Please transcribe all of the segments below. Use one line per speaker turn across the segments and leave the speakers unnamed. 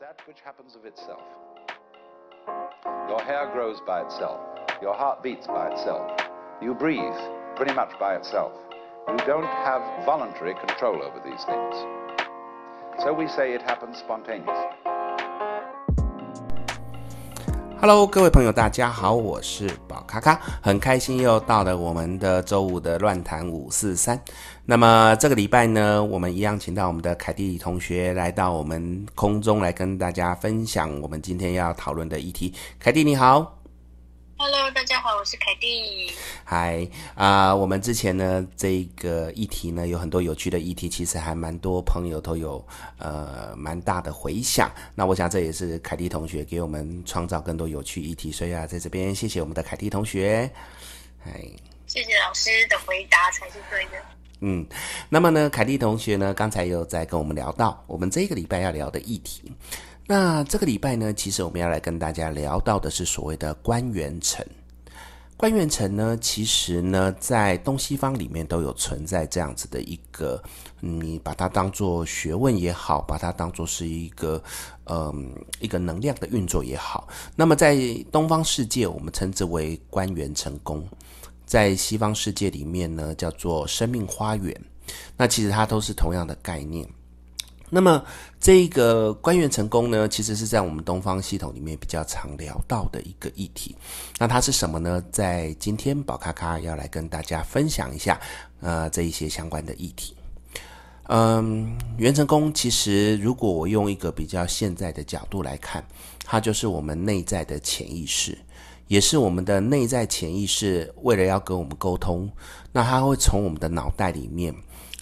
that which happens of itself. Your hair grows by itself. Your heart beats by itself. You breathe pretty much by itself. You don't have voluntary control over these things. So we say it happens spontaneously.
Hello，各位朋友，大家好，我是宝咔咔，很开心又到了我们的周五的乱谈五四三。那么这个礼拜呢，我们一样请到我们的凯蒂同学来到我们空中来跟大家分享我们今天要讨论的议题。凯蒂你好。
Hello，大家好，我是凯蒂。
嗨啊，我们之前呢，这个议题呢，有很多有趣的议题，其实还蛮多朋友都有呃蛮大的回响。那我想这也是凯蒂同学给我们创造更多有趣议题，所以啊，在这边谢谢我们的凯蒂同学。嗨，
谢谢老师的回答才是对的。
嗯，那么呢，凯蒂同学呢，刚才有在跟我们聊到我们这个礼拜要聊的议题。那这个礼拜呢，其实我们要来跟大家聊到的是所谓的关元城。关元城呢，其实呢，在东西方里面都有存在这样子的一个，你把它当做学问也好，把它当做是一个，嗯，一个能量的运作也好。那么在东方世界，我们称之为关元成功；在西方世界里面呢，叫做生命花园。那其实它都是同样的概念。那么，这个官员成功呢，其实是在我们东方系统里面比较常聊到的一个议题。那它是什么呢？在今天宝咖咖要来跟大家分享一下，呃，这一些相关的议题。嗯，元辰宫其实，如果我用一个比较现在的角度来看，它就是我们内在的潜意识，也是我们的内在潜意识为了要跟我们沟通，那它会从我们的脑袋里面。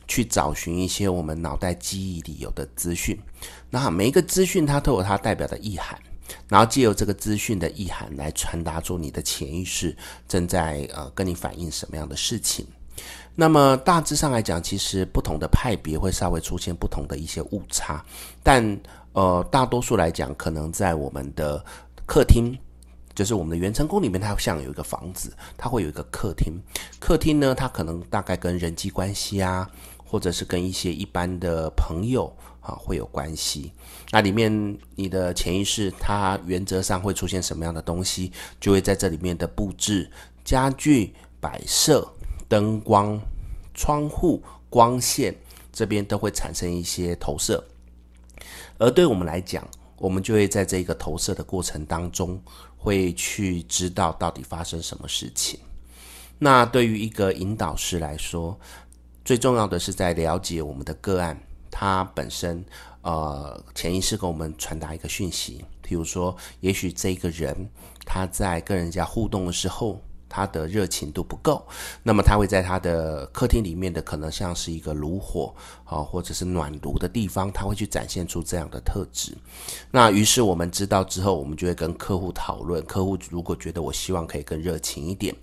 去找寻一些我们脑袋记忆里有的资讯，那每一个资讯它都有它代表的意涵，然后借由这个资讯的意涵来传达出你的潜意识正在呃跟你反映什么样的事情。那么大致上来讲，其实不同的派别会稍微出现不同的一些误差，但呃大多数来讲，可能在我们的客厅，就是我们的元成宫里面，它像有一个房子，它会有一个客厅，客厅呢，它可能大概跟人际关系啊。或者是跟一些一般的朋友啊会有关系，那里面你的潜意识它原则上会出现什么样的东西，就会在这里面的布置、家具、摆设、灯光、窗户、光线这边都会产生一些投射，而对我们来讲，我们就会在这个投射的过程当中，会去知道到底发生什么事情。那对于一个引导师来说，最重要的是在了解我们的个案，他本身呃潜意识给我们传达一个讯息，譬如说，也许这个人他在跟人家互动的时候，他的热情度不够，那么他会在他的客厅里面的可能像是一个炉火啊，或者是暖炉的地方，他会去展现出这样的特质。那于是我们知道之后，我们就会跟客户讨论，客户如果觉得我希望可以更热情一点。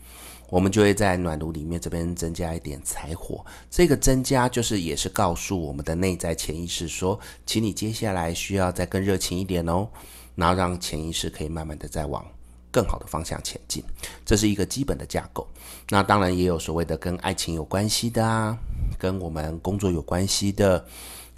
我们就会在暖炉里面这边增加一点柴火，这个增加就是也是告诉我们的内在潜意识说，请你接下来需要再更热情一点哦，然后让潜意识可以慢慢的再往更好的方向前进，这是一个基本的架构。那当然也有所谓的跟爱情有关系的啊，跟我们工作有关系的。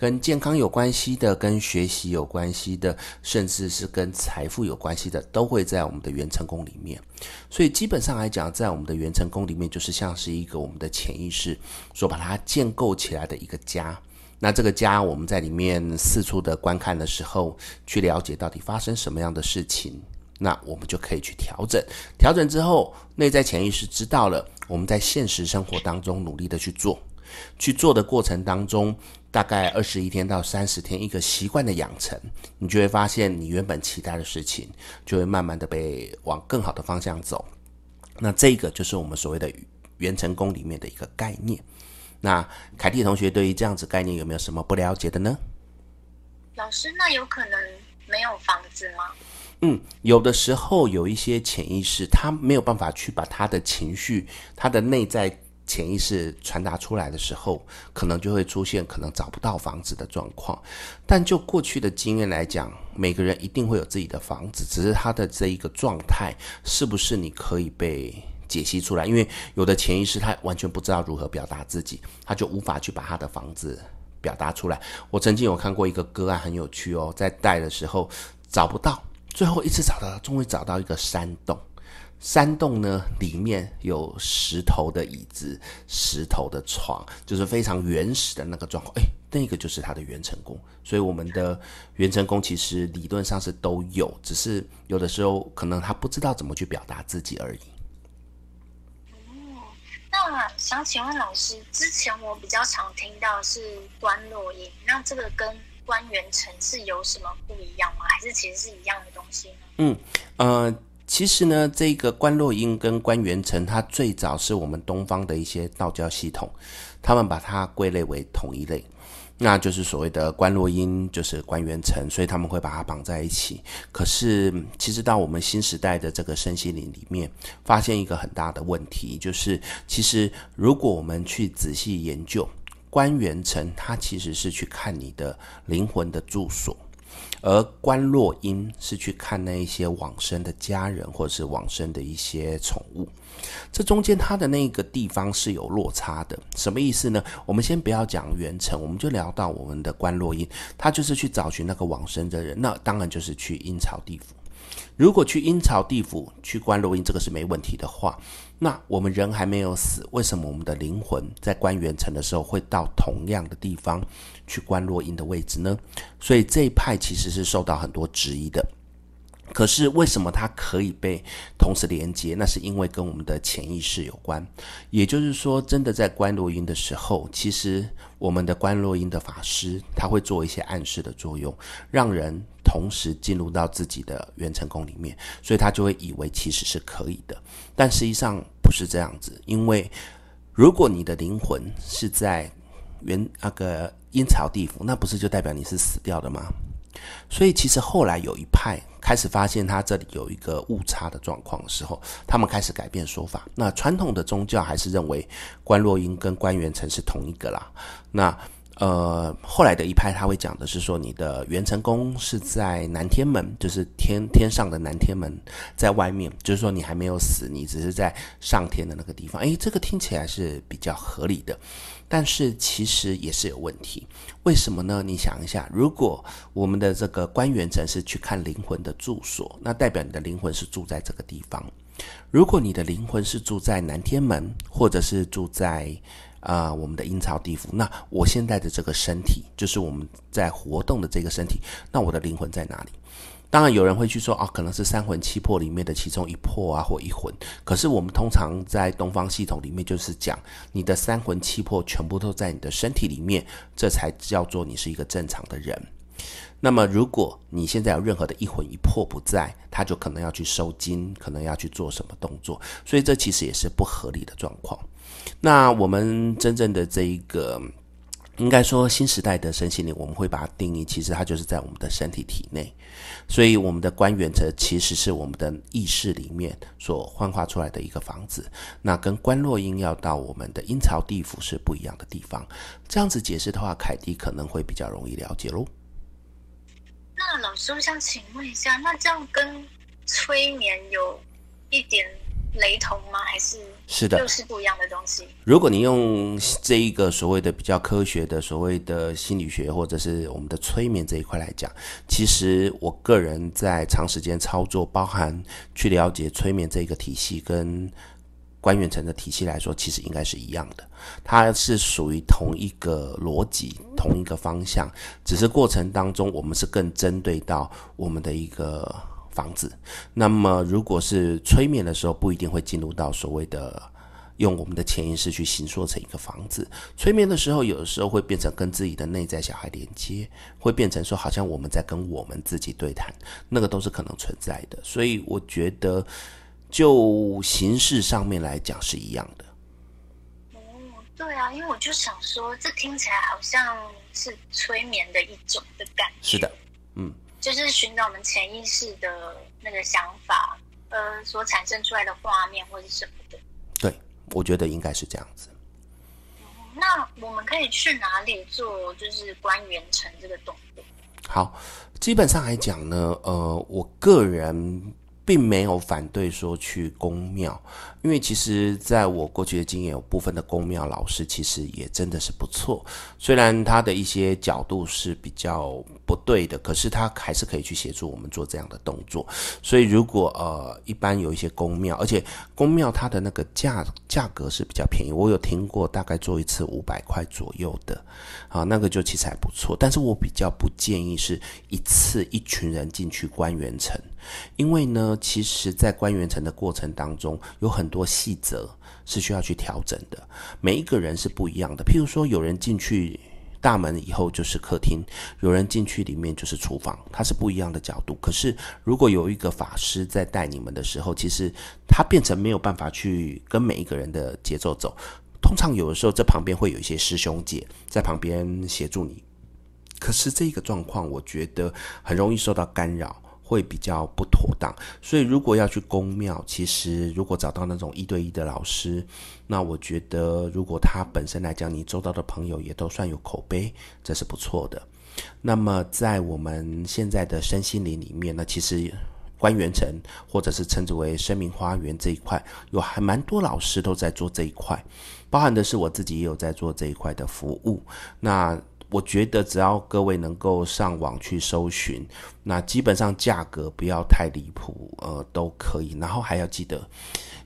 跟健康有关系的，跟学习有关系的，甚至是跟财富有关系的，都会在我们的元成功里面。所以基本上来讲，在我们的元成功里面，就是像是一个我们的潜意识所把它建构起来的一个家。那这个家，我们在里面四处的观看的时候，去了解到底发生什么样的事情，那我们就可以去调整。调整之后，内在潜意识知道了，我们在现实生活当中努力的去做。去做的过程当中，大概二十一天到三十天，一个习惯的养成，你就会发现，你原本期待的事情，就会慢慢的被往更好的方向走。那这个就是我们所谓的元成功里面的一个概念。那凯蒂同学对于这样子概念有没有什么不了解的呢？
老师，那有可能没有房子吗？
嗯，有的时候有一些潜意识，他没有办法去把他的情绪，他的内在。潜意识传达出来的时候，可能就会出现可能找不到房子的状况。但就过去的经验来讲，每个人一定会有自己的房子，只是他的这一个状态是不是你可以被解析出来？因为有的潜意识他完全不知道如何表达自己，他就无法去把他的房子表达出来。我曾经有看过一个个案，很有趣哦，在带的时候找不到，最后一次找到，终于找到一个山洞。山洞呢，里面有石头的椅子、石头的床，就是非常原始的那个状况。哎，那个就是它的元成功。所以我们的元成功其实理论上是都有，只是有的时候可能他不知道怎么去表达自己而已。
哦，那想请问老师，之前我比较常听到是观落音，那这个跟观元辰是有什么不一样吗？还是其实是一样的东西呢？
嗯，呃。其实呢，这个观落阴跟观元辰，它最早是我们东方的一些道教系统，他们把它归类为同一类，那就是所谓的观落阴就是观元辰，所以他们会把它绑在一起。可是，其实到我们新时代的这个身心灵里面，发现一个很大的问题，就是其实如果我们去仔细研究观元辰，它其实是去看你的灵魂的住所。而观落阴是去看那一些往生的家人，或者是往生的一些宠物，这中间它的那个地方是有落差的。什么意思呢？我们先不要讲元辰，我们就聊到我们的观落阴，他就是去找寻那个往生的人，那当然就是去阴曹地府。如果去阴曹地府去观落阴，这个是没问题的话，那我们人还没有死，为什么我们的灵魂在观元辰的时候会到同样的地方去观落音的位置呢？所以这一派其实是受到很多质疑的。可是为什么它可以被同时连接？那是因为跟我们的潜意识有关。也就是说，真的在观落音的时候，其实我们的观落音的法师他会做一些暗示的作用，让人同时进入到自己的元辰宫里面，所以他就会以为其实是可以的。但实际上不是这样子，因为如果你的灵魂是在原那个阴曹地府，那不是就代表你是死掉的吗？所以其实后来有一派开始发现他这里有一个误差的状况的时候，他们开始改变说法。那传统的宗教还是认为观落阴跟关元成是同一个啦。那呃，后来的一派他会讲的是说，你的元成宫是在南天门，就是天天上的南天门，在外面，就是说你还没有死，你只是在上天的那个地方。诶，这个听起来是比较合理的，但是其实也是有问题。为什么呢？你想一下，如果我们的这个观元辰是去看灵魂的住所，那代表你的灵魂是住在这个地方。如果你的灵魂是住在南天门，或者是住在啊、我们的阴曹地府。那我现在的这个身体，就是我们在活动的这个身体。那我的灵魂在哪里？当然有人会去说啊，可能是三魂七魄里面的其中一魄啊，或一魂。可是我们通常在东方系统里面，就是讲你的三魂七魄全部都在你的身体里面，这才叫做你是一个正常的人。那么如果你现在有任何的一魂一魄不在，他就可能要去收惊，可能要去做什么动作。所以这其实也是不合理的状况。那我们真正的这一个，应该说新时代的身心灵，我们会把它定义，其实它就是在我们的身体体内。所以我们的观元则其实是我们的意识里面所幻化出来的一个房子。那跟观落阴要到我们的阴曹地府是不一样的地方。这样子解释的话，凯蒂可能会比较容易了解喽。
那老师，我想请问一下，那这样跟催眠有一点雷同吗？还是是的，又是不一样的东西？
如果你用这一个所谓的比较科学的所谓的心理学，或者是我们的催眠这一块来讲，其实我个人在长时间操作，包含去了解催眠这一个体系跟关元层的体系来说，其实应该是一样的。它是属于同一个逻辑、同一个方向，只是过程当中我们是更针对到我们的一个。房子，那么如果是催眠的时候，不一定会进入到所谓的用我们的潜意识去形塑成一个房子。催眠的时候，有的时候会变成跟自己的内在小孩连接，会变成说好像我们在跟我们自己对谈，那个都是可能存在的。所以我觉得，就形式上面来讲是一样的。
哦，对啊，因为我就想说，这听起来好像是催眠的一种的感觉。
是的，嗯。
就是寻找我们潜意识的那个想法，呃，所产生出来的画面或者什么的。
对，我觉得应该是这样子。
嗯，那我们可以去哪里做就是关元城这个动作？
好，基本上来讲呢，呃，我个人并没有反对说去宫庙，因为其实在我过去的经验，有部分的宫庙老师其实也真的是不错。虽然他的一些角度是比较不对的，可是他还是可以去协助我们做这样的动作。所以如果呃一般有一些宫庙，而且宫庙它的那个价价格是比较便宜，我有听过大概做一次五百块左右的，啊，那个就其实还不错。但是我比较不建议是一次一群人进去关元城。因为呢，其实，在关元城的过程当中，有很多细则是需要去调整的。每一个人是不一样的。譬如说，有人进去大门以后就是客厅，有人进去里面就是厨房，它是不一样的角度。可是，如果有一个法师在带你们的时候，其实他变成没有办法去跟每一个人的节奏走。通常有的时候，这旁边会有一些师兄姐在旁边协助你。可是这个状况，我觉得很容易受到干扰。会比较不妥当，所以如果要去宫庙，其实如果找到那种一对一的老师，那我觉得如果他本身来讲，你周遭的朋友也都算有口碑，这是不错的。那么在我们现在的身心灵里面呢，其实关元城或者是称之为生命花园这一块，有还蛮多老师都在做这一块，包含的是我自己也有在做这一块的服务。那我觉得只要各位能够上网去搜寻，那基本上价格不要太离谱，呃，都可以。然后还要记得，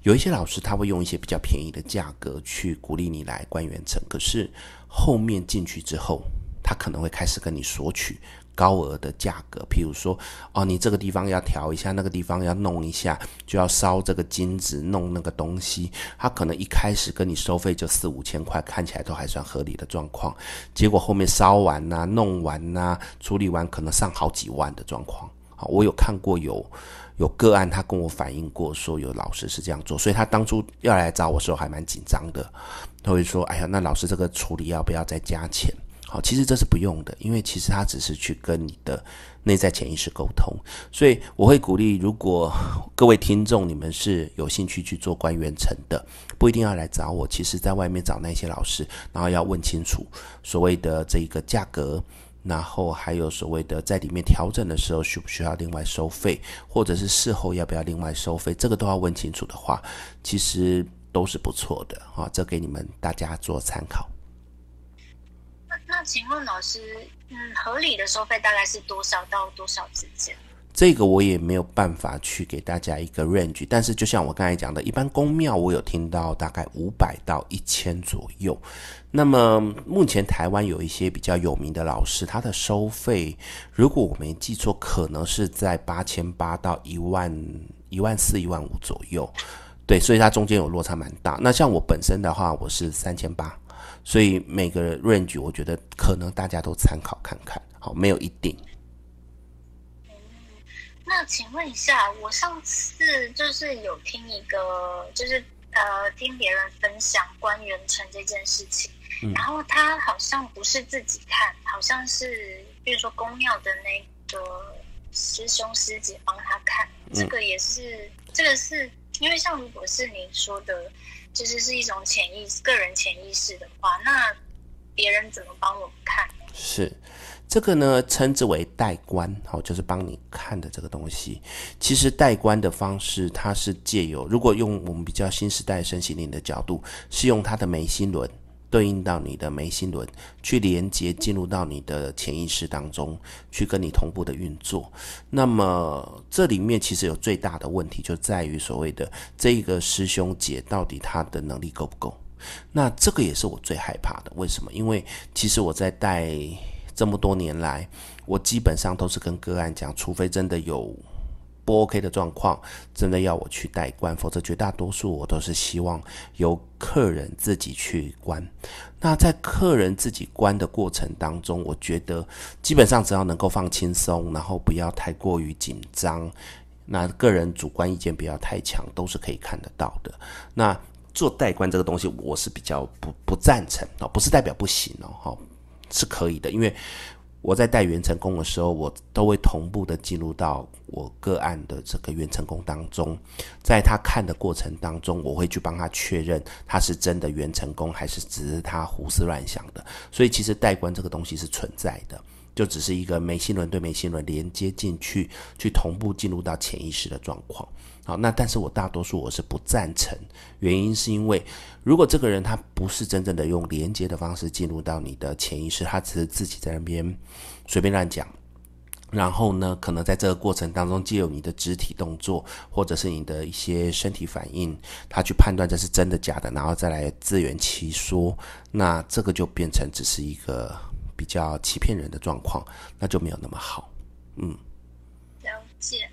有一些老师他会用一些比较便宜的价格去鼓励你来关元城，可是后面进去之后，他可能会开始跟你索取。高额的价格，譬如说，哦，你这个地方要调一下，那个地方要弄一下，就要烧这个金子，弄那个东西。他可能一开始跟你收费就四五千块，看起来都还算合理的状况。结果后面烧完呐、弄完呐、处理完可能上好几万的状况。好，我有看过有有个案，他跟我反映过，说有老师是这样做，所以他当初要来找我时候还蛮紧张的。他会说：“哎呀，那老师这个处理要不要再加钱？”好，其实这是不用的，因为其实他只是去跟你的内在潜意识沟通，所以我会鼓励，如果 各位听众你们是有兴趣去做关元城的，不一定要来找我，其实在外面找那些老师，然后要问清楚所谓的这一个价格，然后还有所谓的在里面调整的时候需不需要另外收费，或者是事后要不要另外收费，这个都要问清楚的话，其实都是不错的啊，这给你们大家做参考。
请问老师，嗯，合理的收费大概是多少到多少之间？
这个我也没有办法去给大家一个 range，但是就像我刚才讲的，一般公庙我有听到大概五百到一千左右。那么目前台湾有一些比较有名的老师，他的收费，如果我没记错，可能是在八千八到一万、一万四、一万五左右。对，所以它中间有落差蛮大。那像我本身的话，我是三千八。所以每个 range 我觉得可能大家都参考看看，好，没有一定。
嗯，那请问一下，我上次就是有听一个，就是呃听别人分享关元城这件事情，嗯，然后他好像不是自己看，好像是比如说宫庙的那个师兄师姐帮他看，这个也是，嗯，这个是因为像如果是你说的。其实是一种潜意识，个人潜意识的话，那别人怎么帮我们看？
是这个呢，称之为代观，好，就是帮你看的这个东西。其实代观的方式，它是借由，如果用我们比较新时代身心灵的角度，是用它的眉心轮。对应到你的眉心轮，去连接进入到你的潜意识当中，去跟你同步的运作。那么这里面其实有最大的问题，就在于所谓的这个师兄姐到底他的能力够不够？那这个也是我最害怕的。为什么？因为其实我在带这么多年来，我基本上都是跟个案讲，除非真的有。不 OK 的状况，真的要我去代观，否则绝大多数我都是希望由客人自己去观。那在客人自己观的过程当中，我觉得基本上只要能够放轻松，然后不要太过于紧张，那个人主观意见不要太强，都是可以看得到的。那做代观这个东西，我是比较不不赞成哦，不是代表不行哦，是可以的，因为。我在带原成功的时候，我都会同步的进入到我个案的这个原成功当中，在他看的过程当中，我会去帮他确认他是真的原成功，还是只是他胡思乱想的。所以其实代观这个东西是存在的。就只是一个眉心轮对眉心轮连接进去，去同步进入到潜意识的状况。好，那但是我大多数我是不赞成，原因是因为如果这个人他不是真正的用连接的方式进入到你的潜意识，他只是自己在那边随便乱讲，然后呢，可能在这个过程当中，借由你的肢体动作或者是你的一些身体反应，他去判断这是真的假的，然后再来自圆其说，那这个就变成只是一个比较欺骗人的状况，那就没有那么好，嗯，
了解。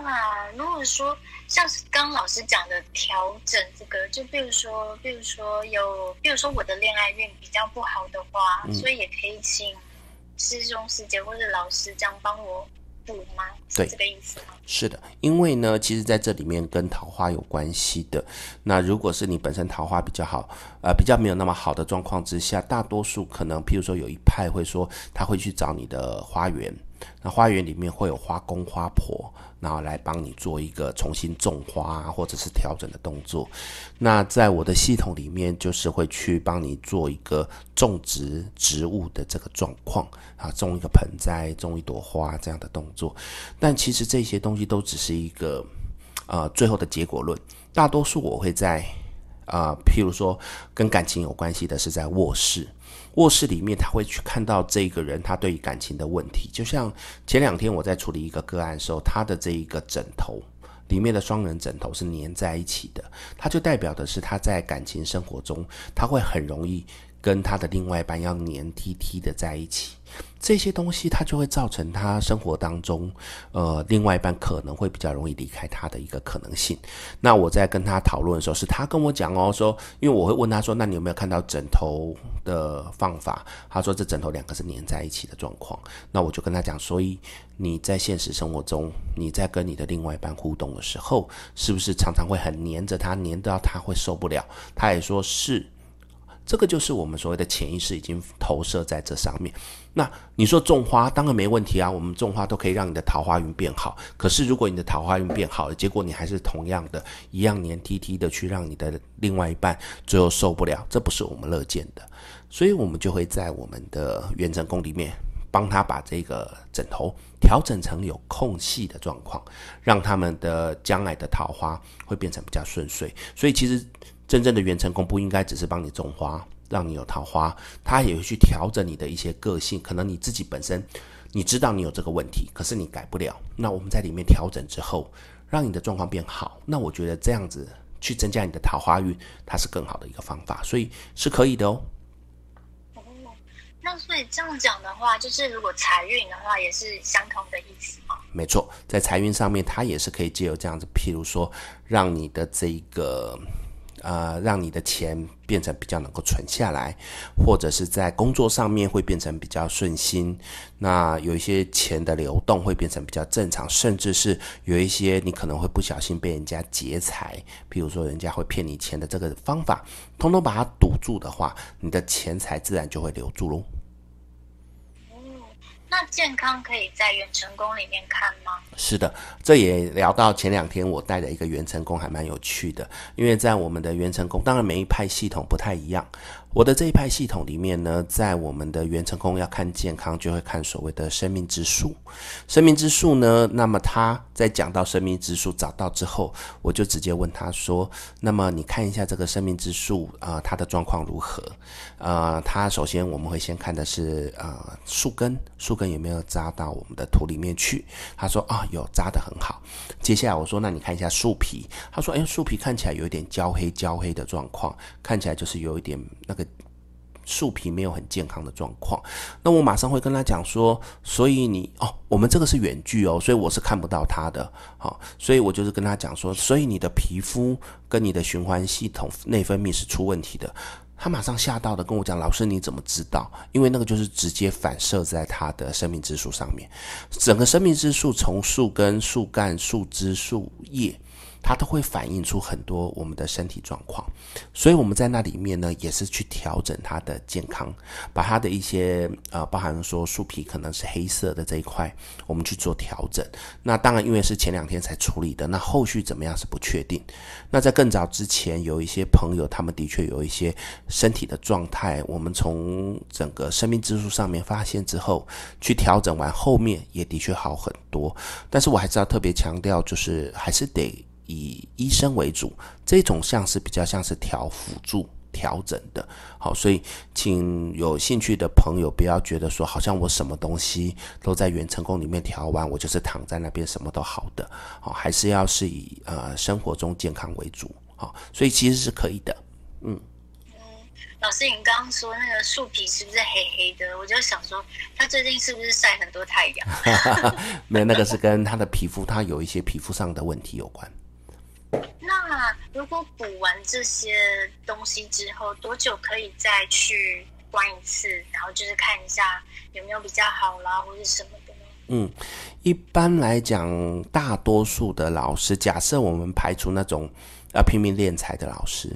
那如果说像是刚刚老师讲的调整这个，就比如说，比如说有，比如说我的恋爱运比较不好的话，嗯、所以也可以请师兄师姐或者老师这样帮我补吗？
对，
这个意思吗？
是的，因为呢，其实在这里面跟桃花有关系的。那如果是你本身桃花比较好，呃，比较没有那么好的状况之下，大多数可能，譬如说有一派会说他会去找你的花园。那花园里面会有花公花婆，然后来帮你做一个重新种花或者是调整的动作。那在我的系统里面，就是会去帮你做一个种植植物的这个状况啊，种一个盆栽，种一朵花这样的动作。但其实这些东西都只是一个呃最后的结果论。大多数我会在啊、譬如说跟感情有关系的是在卧室。卧室里面，他会去看到这个人他对于感情的问题。就像前两天我在处理一个个案的时候，他的这一个枕头里面的双人枕头是粘在一起的，它就代表的是他在感情生活中，他会很容易跟他的另外一半要黏贴贴的在一起。这些东西，它就会造成他生活当中，呃，另外一半可能会比较容易离开他的一个可能性。那我在跟他讨论的时候，是他跟我讲哦，说，因为我会问他说，那你有没有看到枕头的方法？他说这枕头两个是粘在一起的状况。那我就跟他讲，所以你在现实生活中，你在跟你的另外一半互动的时候，是不是常常会很黏着他，黏到他会受不了？他也说是。这个就是我们所谓的潜意识已经投射在这上面。那你说种花当然没问题啊，我们种花都可以让你的桃花运变好。可是如果你的桃花运变好了，结果你还是同样的一样黏 T T 的去让你的另外一半最后受不了，这不是我们乐见的。所以我们就会在我们的元辰宫里面帮他把这个枕头调整成有空隙的状况，让他们的将来的桃花会变成比较顺遂。所以其实。真正的元成功不应该只是帮你种花，让你有桃花，他也会去调整你的一些个性。可能你自己本身你知道你有这个问题，可是你改不了。那我们在里面调整之后，让你的状况变好。那我觉得这样子去增加你的桃花运，它是更好的一个方法，所以是可以的哦。
哦，那所以这样讲的话，就是如果财运的话，也是相同的意思吗？
没错，在财运上面，它也是可以借由这样子，譬如说，让你的这个。呃，让你的钱变成比较能够存下来，或者是在工作上面会变成比较顺心。那有一些钱的流动会变成比较正常，甚至是有一些你可能会不小心被人家劫财，比如说人家会骗你钱的这个方法，通通把它堵住的话，你的钱财自然就会留住喽。
那健康可以在元成宫里面看吗？
是的，这也聊到前两天我带的一个元成宫，还蛮有趣的。因为在我们的元成宫，当然每一派系统不太一样。我的这一派系统里面呢，在我们的元成功要看健康，就会看所谓的生命之树。生命之树呢，那么他在讲到生命之树找到之后，我就直接问他说：“那么你看一下这个生命之树啊，它的状况如何？”呃，他首先我们会先看的是呃树根，树根有没有扎到我们的土里面去？他说：“啊，有扎得很好。”接下来我说：“那你看一下树皮。”他说：“哎，树皮看起来有一点焦黑焦黑的状况，看起来就是有一点那个。”树皮没有很健康的状况，那我马上会跟他讲说，所以你哦，我们这个是远距哦，所以我是看不到他的，好，所以我就是跟他讲说，所以你的皮肤跟你的循环系统内分泌是出问题的。他马上吓到的跟我讲，老师你怎么知道？因为那个就是直接反射在他的生命之树上面，整个生命之树从树根、树干、树枝、树叶。它都会反映出很多我们的身体状况。所以我们在那里面呢，也是去调整它的健康，把它的一些呃，包含说树皮可能是黑色的这一块，我们去做调整。那当然，因为是前两天才处理的，那后续怎么样是不确定。那在更早之前，有一些朋友，他们的确有一些身体的状态，我们从整个生命之树上面发现之后，去调整完，后面也的确好很多。但是我还是要特别强调，就是还是得以医生为主，这种像是比较像是调辅助。调整的好，所以请有兴趣的朋友不要觉得说，好像我什么东西都在元成功里面调完，我就是躺在那边什么都好的，好，还是要是以呃生活中健康为主，好，所以其实是可以的，嗯。
嗯，老师，你刚刚说那个树皮是不是黑黑的？我就想说，他最近是不是晒很多太阳？
没有，那个是跟他的皮肤，他有一些皮肤上的问题有
关。如果补完这些东西之后，多久可以再去关一次？然后就是看一下有没有比较好啦，或者什么的？
嗯，一般来讲，大多数的老师，假设我们排除那种呃拼命练财的老师，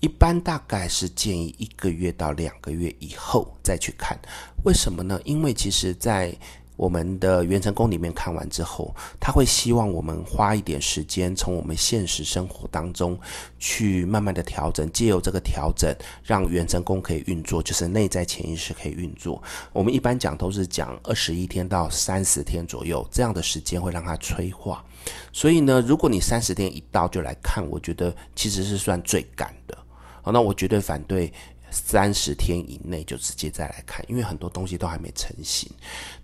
一般大概是建议一个月到两个月以后再去看。为什么呢？因为其实，在我们的元辰宫里面看完之后，他会希望我们花一点时间，从我们现实生活当中去慢慢的调整，借由这个调整，让元辰宫可以运作，就是内在潜意识可以运作。我们一般讲都是讲二十一天到三十天左右这样的时间会让它催化。所以呢，如果你三十天一到就来看，我觉得其实是算最赶的。好，那我绝对反对。三十天以内就直接再来看，因为很多东西都还没成型。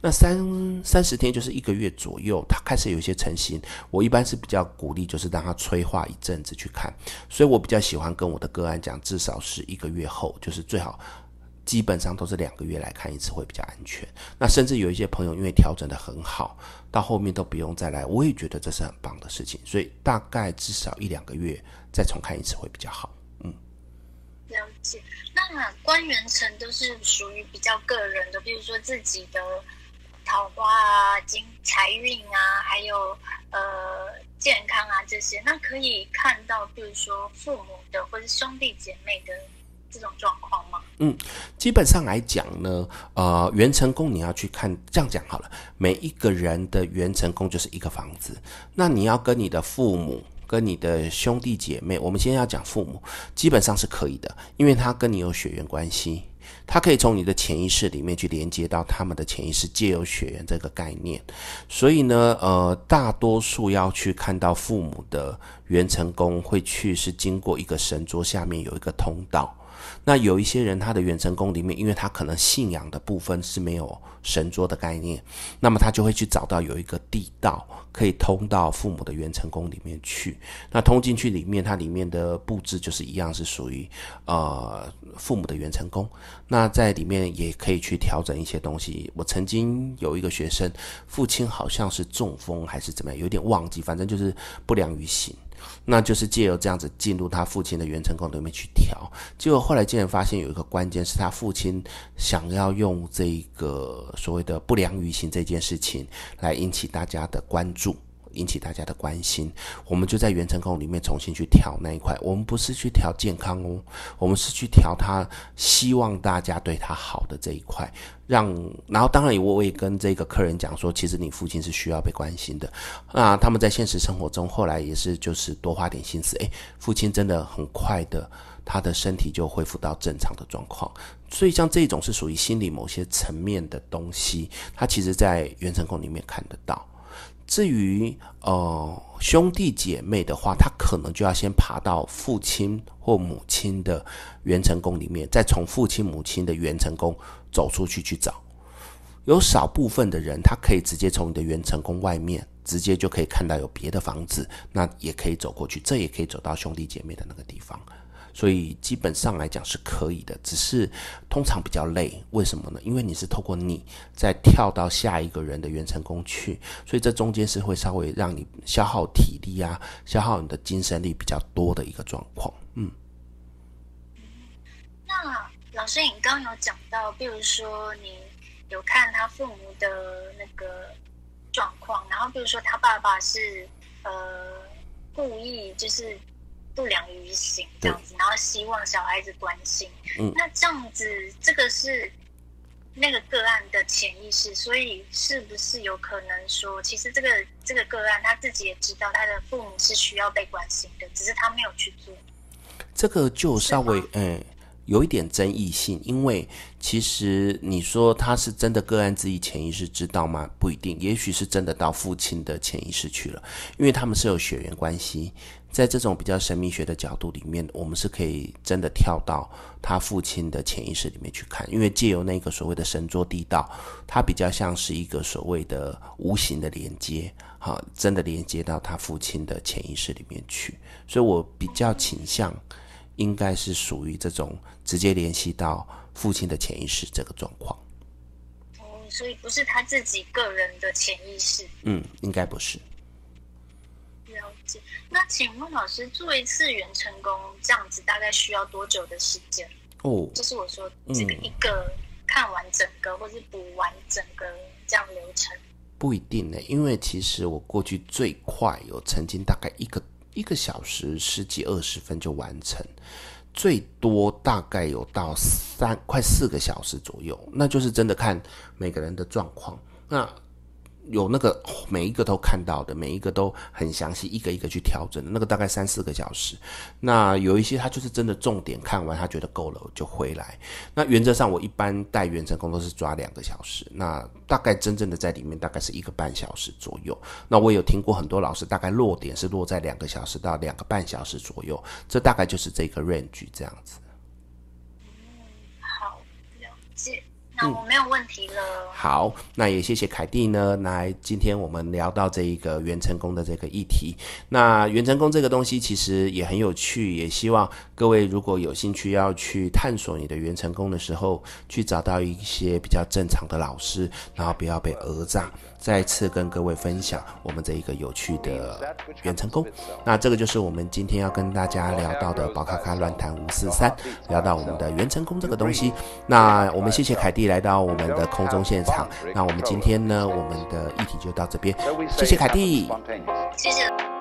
那三三十天就是一个月左右，它开始有一些成型。我一般是比较鼓励，就是让它催化一阵子去看。所以我比较喜欢跟我的个案讲，至少是一个月后，就是最好基本上都是两个月来看一次会比较安全。那甚至有一些朋友因为调整得很好，到后面都不用再来，我也觉得这是很棒的事情。所以大概至少一两个月再重看一次会比较好。
了解。那官元辰都是属于比较个人的，比如说自己的桃花啊、金财运啊，还有呃健康啊这些，那可以看到，比如说父母的或者兄弟姐妹的这种状况吗？
嗯，基本上来讲呢，呃，元辰宫你要去看，这样讲好了，每一个人的元辰宫就是一个房子，那你要跟你的父母。跟你的兄弟姐妹，我们先要讲父母，基本上是可以的，因为他跟你有血缘关系，他可以从你的潜意识里面去连接到他们的潜意识，借由血缘这个概念。所以呢，呃，大多数要去看到父母的元成功，会去是经过一个神桌下面有一个通道。那有一些人，他的元成宫里面，因为他可能信仰的部分是没有神桌的概念，那么他就会去找到有一个地道可以通到父母的元成宫里面去。那通进去里面，它里面的布置就是一样，是属于呃父母的元成宫。那在里面也可以去调整一些东西。我曾经有一个学生，父亲好像是中风还是怎么样，有点忘记，反正就是不良于行。那就是借由这样子进入他父亲的原成功里面去调，结果后来竟然发现有一个关键是他父亲想要用这个所谓的不良于行这件事情来引起大家的关注。引起大家的关心，我们就在元辰宫里面重新去调那一块。我们不是去调健康哦，我们是去调他希望大家对他好的这一块。让，然后当然我也跟这个客人讲说，其实你父亲是需要被关心的。那他们在现实生活中后来也是就是多花点心思，诶，父亲真的很快的，他的身体就恢复到正常的状况。所以像这种是属于心理某些层面的东西，他其实在元辰宫里面看得到。至于呃兄弟姐妹的话，他可能就要先爬到父亲或母亲的元辰宫里面，再从父亲母亲的元辰宫走出去去找。有少部分的人，他可以直接从你的元辰宫外面，直接就可以看到有别的房子，那也可以走过去，这也可以走到兄弟姐妹的那个地方。所以基本上来讲是可以的，只是通常比较累。为什么呢？因为你是透过你再跳到下一个人的元成功去，所以这中间是会稍微让你消耗体力啊，消耗你的精神力比较多的一个状况。嗯。
那老师，你刚有讲到，比如说你有看他父母的那个状况，然后比如说他爸爸是呃。故意就是不良于行这样子，然后希望小孩子关心。嗯，那这样子，这个是那个个案的潜意识，所以是不是有可能说，其实这个这个个案他自己也知道他的父母是需要被关心的，只是他没有去做。
这个就稍微嗯。有一点争议性，因为其实你说他是真的个案自己潜意识知道吗？不一定，也许是真的到父亲的潜意识去了，因为他们是有血缘关系。在这种比较神秘学的角度里面，我们是可以真的跳到他父亲的潜意识里面去看，因为借由那个所谓的神桌地道，它比较像是一个所谓的无形的连接，哈，真的连接到他父亲的潜意识里面去。所以我比较倾向。应该是属于这种直接联系到父亲的潜意识这个状况。
哦，所以不是他自己个人的潜意识。
嗯，应该不是。
了解。那请问老师，做一次元成功这样子大概需要多久的时间？
哦，
就是我说这个一个看完整个，嗯、或是补完整个这样流程。
不一定呢，因为其实我过去最快有曾经大概一个。一个小时十几二十分就完成，最多大概有到三快四个小时左右，那就是真的看每个人的状况。那有那个每一个都看到的，每一个都很详细，一个一个去调整的，那个大概三四个小时。那有一些他就是真的重点看完，他觉得够了就回来。那原则上我一般带元成功都是抓两个小时，那大概真正的在里面大概是一个半小时左右。那我有听过很多老师大概落点是落在两个小时到两个半小时左右，这大概就是这个 range 这样子。
好，了解。那我没有问题了。嗯、
好，那也谢谢凯蒂呢。来，今天我们聊到这一个元成功的这个议题。那元成功这个东西其实也很有趣，也希望各位如果有兴趣要去探索你的元成功的时候，去找到一些比较正常的老师，然后不要被讹诈。再次跟各位分享我们这一个有趣的元成功。那这个就是我们今天要跟大家聊到的宝咖咖乱谈五四三，聊到我们的元成功这个东西。那我们谢谢凯蒂来到我们的空中现场。那我们今天呢，我们的议题就到这边。谢谢凯蒂，
谢谢。